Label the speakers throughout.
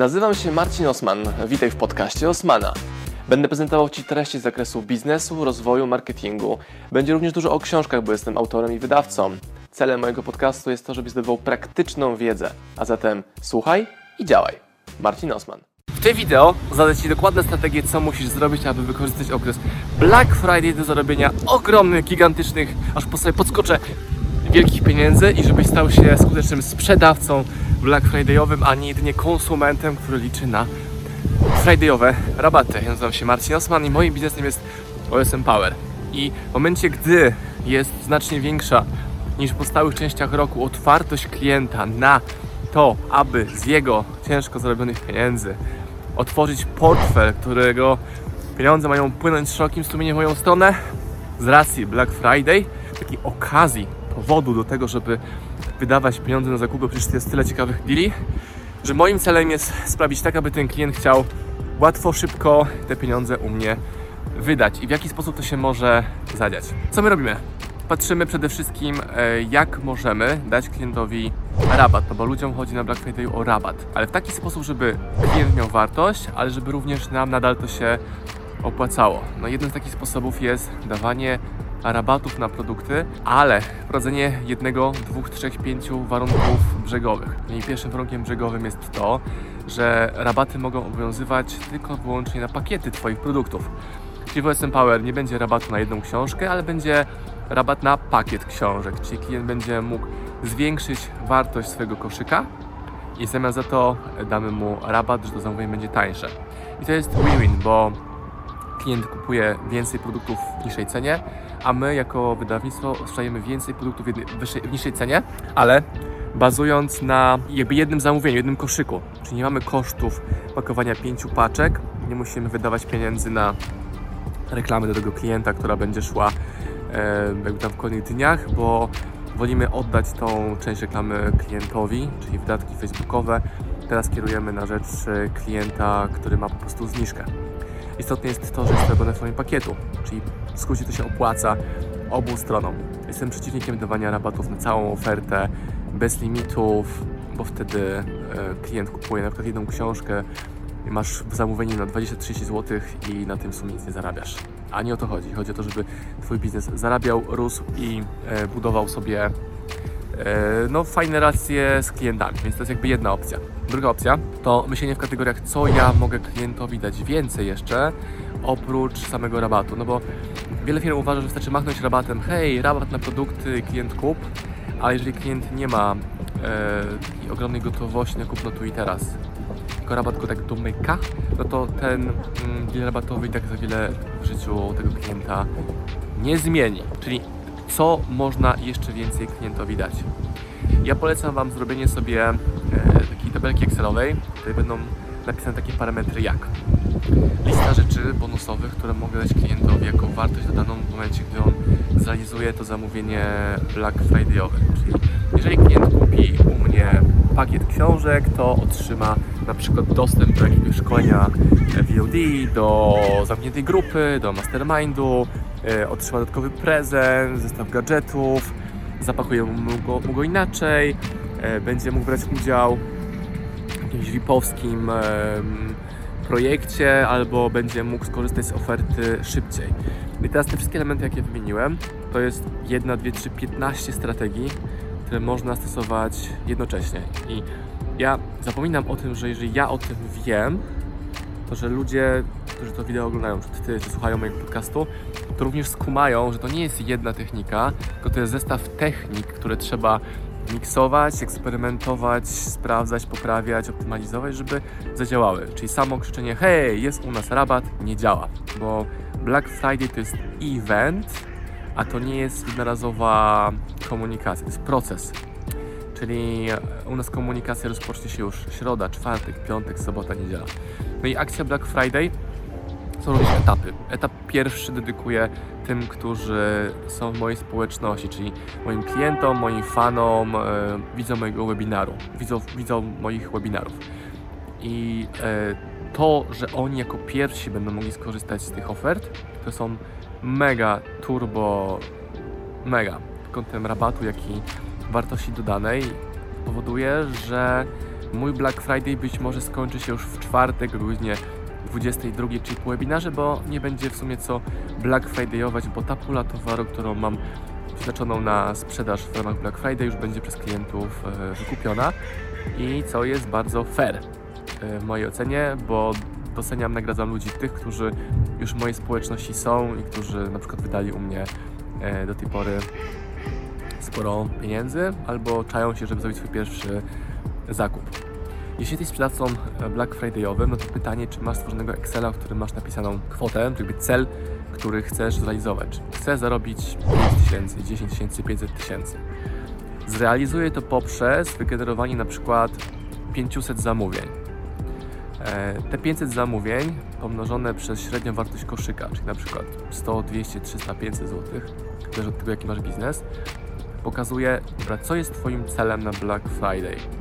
Speaker 1: Nazywam się Marcin Osman. Witaj w podcaście Osmana. Będę prezentował Ci treści z zakresu biznesu, rozwoju, marketingu. Będzie również dużo o książkach, bo jestem autorem i wydawcą. Celem mojego podcastu jest to, żebyś zdobywał praktyczną wiedzę. A zatem słuchaj i działaj. Marcin Osman. W tym wideo zadać Ci dokładne strategie, co musisz zrobić, aby wykorzystać okres Black Friday do zarobienia ogromnych, gigantycznych, aż po sobie podskoczę, wielkich pieniędzy i żebyś stał się skutecznym sprzedawcą Black Fridayowym, a nie jedynie konsumentem, który liczy na Fridayowe rabaty. Ja nazywam się Marcin Osman i moim biznesem jest OSM Power. I w momencie, gdy jest znacznie większa niż w pozostałych częściach roku otwartość klienta na to, aby z jego ciężko zarobionych pieniędzy otworzyć portfel, którego pieniądze mają płynąć szerokim strumieniem w moją stronę, z racji Black Friday, takiej okazji, powodu do tego, żeby wydawać pieniądze na zakupy, przecież jest tyle ciekawych deali, że moim celem jest sprawić tak, aby ten klient chciał łatwo, szybko te pieniądze u mnie wydać i w jaki sposób to się może zadziać. Co my robimy? Patrzymy przede wszystkim, e, jak możemy dać klientowi rabat, no bo ludziom chodzi na Black Friday o rabat, ale w taki sposób, żeby klient miał wartość, ale żeby również nam nadal to się opłacało. No jeden z takich sposobów jest dawanie rabatów na produkty, ale wprowadzenie jednego, dwóch, trzech, pięciu warunków brzegowych. I pierwszym warunkiem brzegowym jest to, że rabaty mogą obowiązywać tylko wyłącznie na pakiety Twoich produktów. Czyli w OSM Power nie będzie rabatu na jedną książkę, ale będzie rabat na pakiet książek, czyli klient będzie mógł zwiększyć wartość swojego koszyka i zamiast za to damy mu rabat, że to zamówienie będzie tańsze. I to jest win-win, bo klient kupuje więcej produktów w niższej cenie, a my jako wydawnictwo sprzedajemy więcej produktów w, wyższej, w niższej cenie, ale bazując na jakby jednym zamówieniu, jednym koszyku. Czyli nie mamy kosztów pakowania pięciu paczek, nie musimy wydawać pieniędzy na reklamy do tego klienta, która będzie szła e, jakby tam w kolejnych dniach, bo wolimy oddać tą część reklamy klientowi, czyli wydatki facebookowe. Teraz kierujemy na rzecz klienta, który ma po prostu zniżkę. Istotne jest to, że jest to robione w formie pakietu, czyli w skrócie to się opłaca obu stronom. Jestem przeciwnikiem dawania rabatów na całą ofertę, bez limitów, bo wtedy e, klient kupuje na przykład jedną książkę, masz zamówienie na 20-30 zł i na tym sumie nic nie zarabiasz. A nie o to chodzi. Chodzi o to, żeby Twój biznes zarabiał, rósł i e, budował sobie no, fajne relacje z klientami, więc to jest jakby jedna opcja. Druga opcja to myślenie w kategoriach, co ja mogę klientowi dać więcej jeszcze, oprócz samego rabatu. No bo wiele firm uważa, że wystarczy machnąć rabatem, hej, rabat na produkty, klient kup, ale jeżeli klient nie ma e, ogromnej gotowości na kupno tu i teraz, tylko rabat go tak domyka, no to ten mm, deal rabatowy i tak za wiele w życiu tego klienta nie zmieni. Czyli co można jeszcze więcej klientowi dać? Ja polecam Wam zrobienie sobie e, takiej tabelki Excelowej, tutaj będą napisane takie parametry jak lista rzeczy bonusowych, które mogę dać klientowi jako wartość dodaną w momencie, gdy on zrealizuje to zamówienie Black Friday'owe. Czyli jeżeli klient kupi u mnie pakiet książek, to otrzyma na przykład dostęp do jakiegoś szkolenia VOD, do zamkniętej grupy, do mastermindu, otrzyma dodatkowy prezent, zestaw gadżetów, zapakuje mu go, mu go inaczej, e, będzie mógł brać udział w jakimś VIP-owskim projekcie albo będzie mógł skorzystać z oferty szybciej. I teraz te wszystkie elementy, jakie wymieniłem, to jest jedna, dwie, trzy, 15 strategii, które można stosować jednocześnie. I ja zapominam o tym, że jeżeli ja o tym wiem, to że ludzie, którzy to wideo oglądają, czy ty, czy słuchają mojego podcastu, to również skumają, że to nie jest jedna technika, tylko to jest zestaw technik, które trzeba miksować, eksperymentować, sprawdzać, poprawiać, optymalizować, żeby zadziałały. Czyli samo krzyczenie hej, jest u nas rabat nie działa, bo Black Friday to jest event, a to nie jest jednorazowa komunikacja, to jest proces. Czyli u nas komunikacja rozpocznie się już środa, czwartek, piątek, sobota, niedziela. No i akcja Black Friday są również etapy. Etap pierwszy dedykuję tym, którzy są w mojej społeczności, czyli moim klientom, moim fanom, e, widzą mojego webinaru, widzą, widzą moich webinarów. I e, to, że oni jako pierwsi będą mogli skorzystać z tych ofert, to są mega turbo, mega kątem rabatu, jak i wartości dodanej powoduje, że Mój Black Friday być może skończy się już w czwartek o godzinie 22, czyli po webinarze, bo nie będzie w sumie co Black Friday'ować, bo ta pula towaru, którą mam przeznaczoną na sprzedaż w ramach Black Friday już będzie przez klientów e, wykupiona i co jest bardzo fair e, w mojej ocenie, bo doceniam, nagradzam ludzi tych, którzy już w mojej społeczności są i którzy na przykład wydali u mnie e, do tej pory sporo pieniędzy albo czają się, żeby zrobić swój pierwszy zakup. Jeśli jesteś sprzedawcą Black Friday'owym, no to pytanie, czy masz stworzonego Excela, w którym masz napisaną kwotę, jakby cel, który chcesz zrealizować. Chcę zarobić 5 tysięcy, 10 tysięcy, 500 tysięcy. Zrealizuję to poprzez wygenerowanie na przykład 500 zamówień. E, te 500 zamówień pomnożone przez średnią wartość koszyka, czyli na przykład 100, 200, 300, 500 zł, zależy od tego jaki masz biznes, pokazuje, co jest Twoim celem na Black Friday.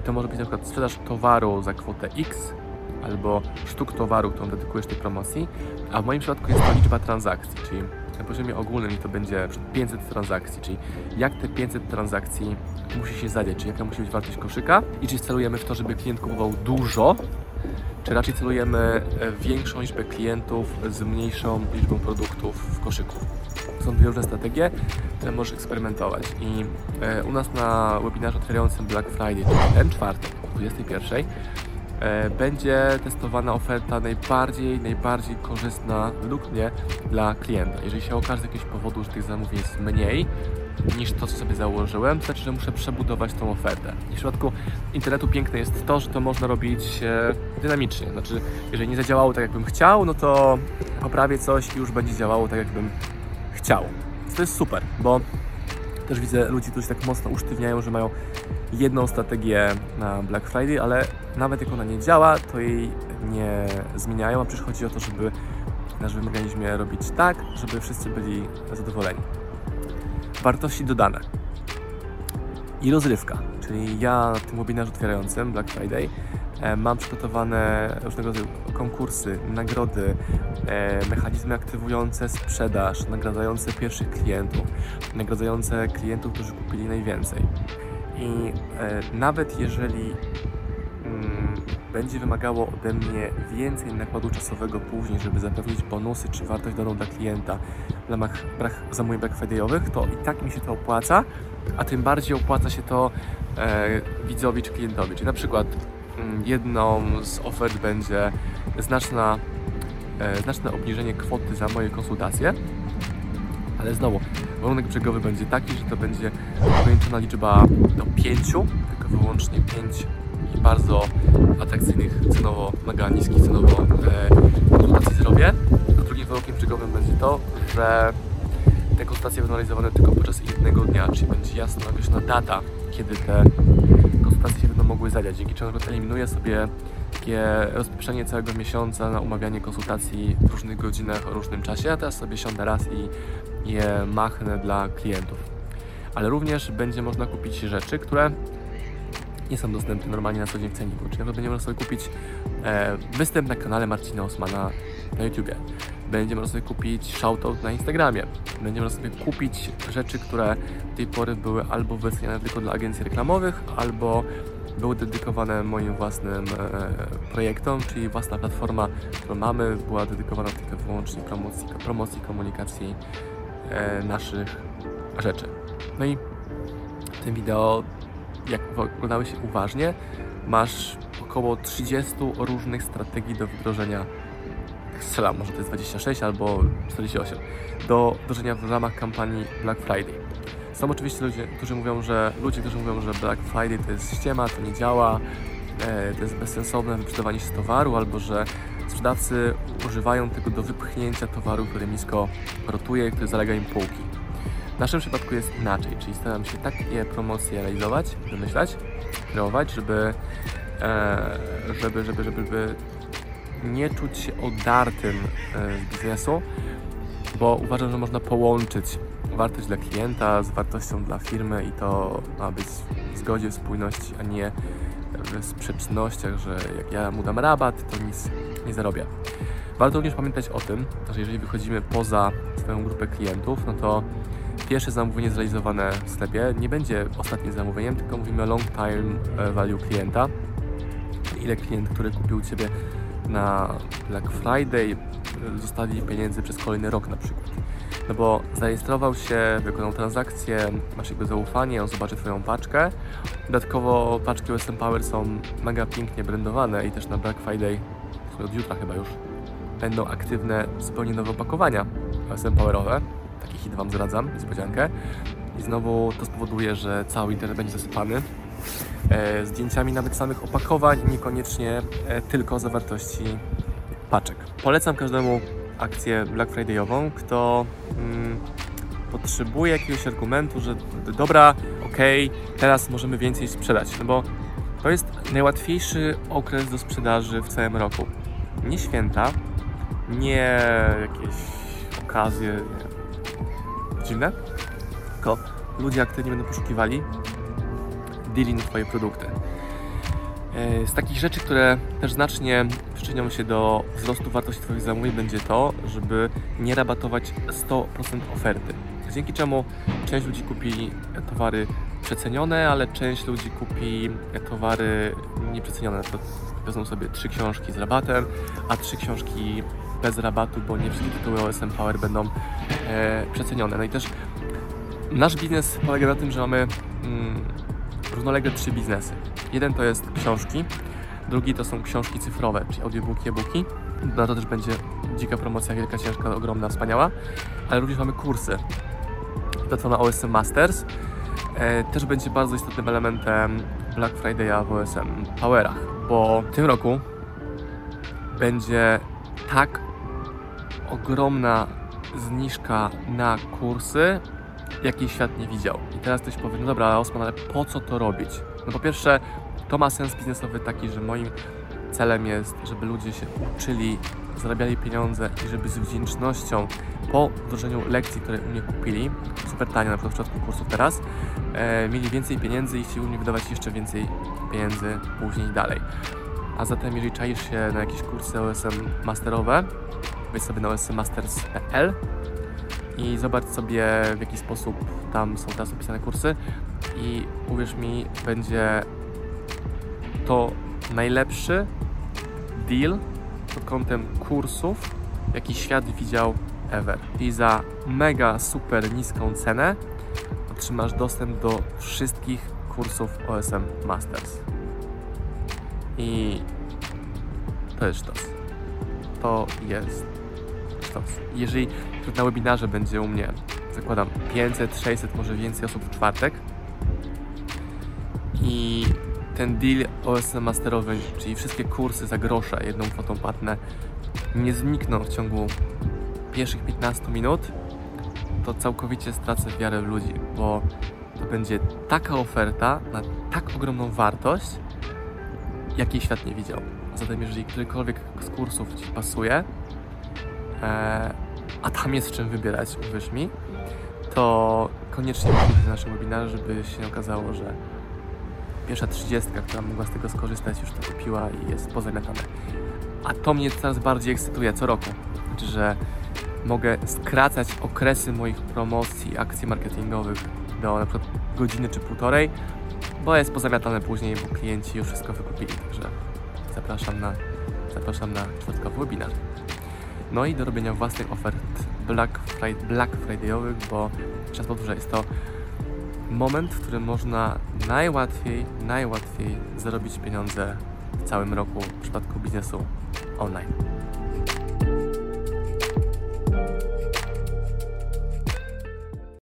Speaker 1: I to może być na przykład sprzedaż towaru za kwotę X, albo sztuk towaru, którą dedykujesz tej promocji, a w moim przypadku jest to liczba transakcji, czyli na poziomie ogólnym to będzie 500 transakcji, czyli jak te 500 transakcji musi się zadziać, czyli jaka musi być wartość koszyka i czy celujemy w to, żeby klient kupował dużo, czy raczej celujemy większą liczbę klientów z mniejszą liczbą produktów w koszyku. Są dwie różne strategie, które możesz eksperymentować. I e, u nas na webinarze otwierającym Black Friday, ten czwartek o 21 E, będzie testowana oferta najbardziej, najbardziej korzystna według mnie dla klienta. Jeżeli się okaże z jakiegoś powodu, że tych zamówień jest mniej niż to, co sobie założyłem, to znaczy, że muszę przebudować tą ofertę. I w przypadku internetu piękne jest to, że to można robić e, dynamicznie. Znaczy, jeżeli nie zadziałało tak, jakbym chciał, no to poprawię coś i już będzie działało tak, jakbym chciał. To jest super, bo też widzę ludzi, którzy tak mocno usztywniają, że mają jedną strategię na Black Friday, ale nawet jak ona nie działa, to jej nie zmieniają, a przecież chodzi o to, żeby w naszym organizmie robić tak, żeby wszyscy byli zadowoleni. Wartości dodane i rozrywka, czyli ja na tym webinarze otwierającym Black Friday mam przygotowane różnego rodzaju konkursy, nagrody, e, mechanizmy aktywujące sprzedaż, nagradzające pierwszych klientów, nagradzające klientów, którzy kupili najwięcej. I e, nawet jeżeli mm, będzie wymagało ode mnie więcej nakładu czasowego później, żeby zapewnić bonusy czy wartość dodaną dla klienta w ramach zamówień Black to i tak mi się to opłaca, a tym bardziej opłaca się to e, widzowi czy klientowi. Czyli na przykład jedną z ofert będzie znaczna, e, znaczne obniżenie kwoty za moje konsultacje, ale znowu, warunek brzegowy będzie taki, że to będzie ograniczona liczba do pięciu, tylko wyłącznie pięć i bardzo atrakcyjnych cenowo, mega niskich cenowo e, konsultacji zrobię. A drugim warunkiem brzegowym będzie to, że te konsultacje będą realizowane tylko podczas jednego dnia, czyli będzie jasno określona data, kiedy te konsultacje się będą mogły zadziać, dzięki czemu eliminuję sobie takie rozpieszenie całego miesiąca na umawianie konsultacji w różnych godzinach o różnym czasie, a teraz sobie siądę raz i je machnę dla klientów. Ale również będzie można kupić rzeczy, które nie są dostępne normalnie na co dzień w ceniku. Czyli na będzie można sobie kupić e, występ na kanale Marcina Osmana na YouTubie. Będzie można sobie kupić shoutout na Instagramie. Będzie można sobie kupić rzeczy, które do tej pory były albo wyceniane tylko dla agencji reklamowych, albo były dedykowane moim własnym e, projektom, czyli własna platforma, którą mamy, była dedykowana tylko wyłącznie promocji, promocji komunikacji e, naszych rzeczy. No i w tym wideo, jak oglądałeś uważnie, masz około 30 różnych strategii do wdrożenia strzelam, może to jest 26 albo 48, do wdrożenia w ramach kampanii Black Friday. Są oczywiście ludzie, którzy mówią, że ludzie, którzy mówią, że Black Friday to jest ściema, to nie działa, e, to jest bezsensowne wyprzedawanie się towaru, albo że sprzedawcy używają tego do wypchnięcia towaru, który nisko rotuje, który zalega im półki. W naszym przypadku jest inaczej, czyli staram się takie promocje realizować, wymyślać, kreować, żeby, e, żeby, żeby, żeby, żeby nie czuć się odartym e, z biznesu, bo uważam, że można połączyć wartość dla klienta z wartością dla firmy i to ma być w zgodzie, w spójności, a nie w sprzecznościach, że jak ja mu dam rabat, to nic nie zarobię. Warto również pamiętać o tym, że jeżeli wychodzimy poza swoją grupę klientów, no to pierwsze zamówienie zrealizowane w sklepie nie będzie ostatnim zamówieniem, tylko mówimy o long time e, value klienta. Ile klient, który kupił u Ciebie na Black Friday, zostali pieniędzy przez kolejny rok na przykład. No bo zarejestrował się, wykonał transakcję, masz jego zaufanie, on zobaczy Twoją paczkę. Dodatkowo paczki OSM Power są mega pięknie brandowane i też na Black Friday, od jutra chyba już, będą aktywne zupełnie nowe opakowania OSM Powerowe. Taki hit Wam zdradzam, niespodziankę. I znowu to spowoduje, że cały internet będzie zasypany zdjęciami nawet samych opakowań, niekoniecznie e, tylko zawartości paczek. Polecam każdemu akcję Black Friday'ową, kto mm, potrzebuje jakiegoś argumentu, że dobra, okej, teraz możemy więcej sprzedać, no bo to jest najłatwiejszy okres do sprzedaży w całym roku. Nie święta, nie jakieś okazje nie, dziwne, tylko ludzie aktywnie będą poszukiwali deali na Twoje produkty. E, Z takich rzeczy, które też znacznie przyczynią się do wzrostu wartości Twoich zamówień, będzie to, żeby nie rabatować 100% oferty. Dzięki czemu część ludzi kupi towary przecenione, ale część ludzi kupi towary nieprzecenione. To wezmą sobie trzy książki z rabatem, a trzy książki bez rabatu, bo nie wszystkie tytuły OSM Power będą e, przecenione. No i też nasz biznes polega na tym, że mamy mm, równolegle trzy biznesy. Jeden to jest książki, drugi to są książki cyfrowe, czyli audiobooki, e-booki. Na to też będzie dzika promocja, wielka, ciężka, ogromna, wspaniała. Ale również mamy kursy. Platforma OSM Masters e, też będzie bardzo istotnym elementem Black Friday'a w OSM Powerach, bo w tym roku będzie tak ogromna zniżka na kursy, jakiej świat nie widział. I teraz ktoś powie, no dobra, Osman, ale po co to robić? No po pierwsze, to ma sens biznesowy taki, że moim celem jest, żeby ludzie się uczyli, zarabiali pieniądze i żeby z wdzięcznością po wdrożeniu lekcji, które u mnie kupili, super tanio, na przykład w przypadku kursów teraz, e, mieli więcej pieniędzy i chcieli u mnie wydawać jeszcze więcej pieniędzy później dalej. A zatem, jeżeli czaisz się na jakieś kursy OSM masterowe, wejdź sobie na osmmasters.pl i zobacz sobie w jaki sposób tam są teraz opisane kursy i uwierz mi, będzie to najlepszy deal pod kątem kursów, jaki świat widział ever. I za mega super niską cenę otrzymasz dostęp do wszystkich kursów OSM Masters. I to jest sztos. To jest sztos. Jeżeli na webinarze będzie u mnie, zakładam 500, 600, może więcej osób w czwartek i ten deal OSM masterowy, czyli wszystkie kursy za grosze, jedną kwotą płatne, nie znikną w ciągu pierwszych 15 minut, to całkowicie stracę wiarę w ludzi, bo to będzie taka oferta na tak ogromną wartość, jakiej świat nie widział. Zatem jeżeli którykolwiek z kursów Ci pasuje, a tam jest czym wybierać, uwierz mi, to koniecznie przyjdź na naszym webinarze, żeby się okazało, że pierwsza trzydziestka, która mogła z tego skorzystać, już to kupiła i jest pozamiatane. A to mnie coraz bardziej ekscytuje co roku. Że mogę skracać okresy moich promocji, akcji marketingowych do na przykład godziny czy półtorej, bo jest pozamiatane później, bo klienci już wszystko wykupili. Także zapraszam na, zapraszam na czwartkowy webinar. No i do robienia własnych ofert Black, Friday, Black Friday'owych, bo czas powtórzę, jest to moment, w którym można najłatwiej, najłatwiej zarobić pieniądze w całym roku w przypadku biznesu online.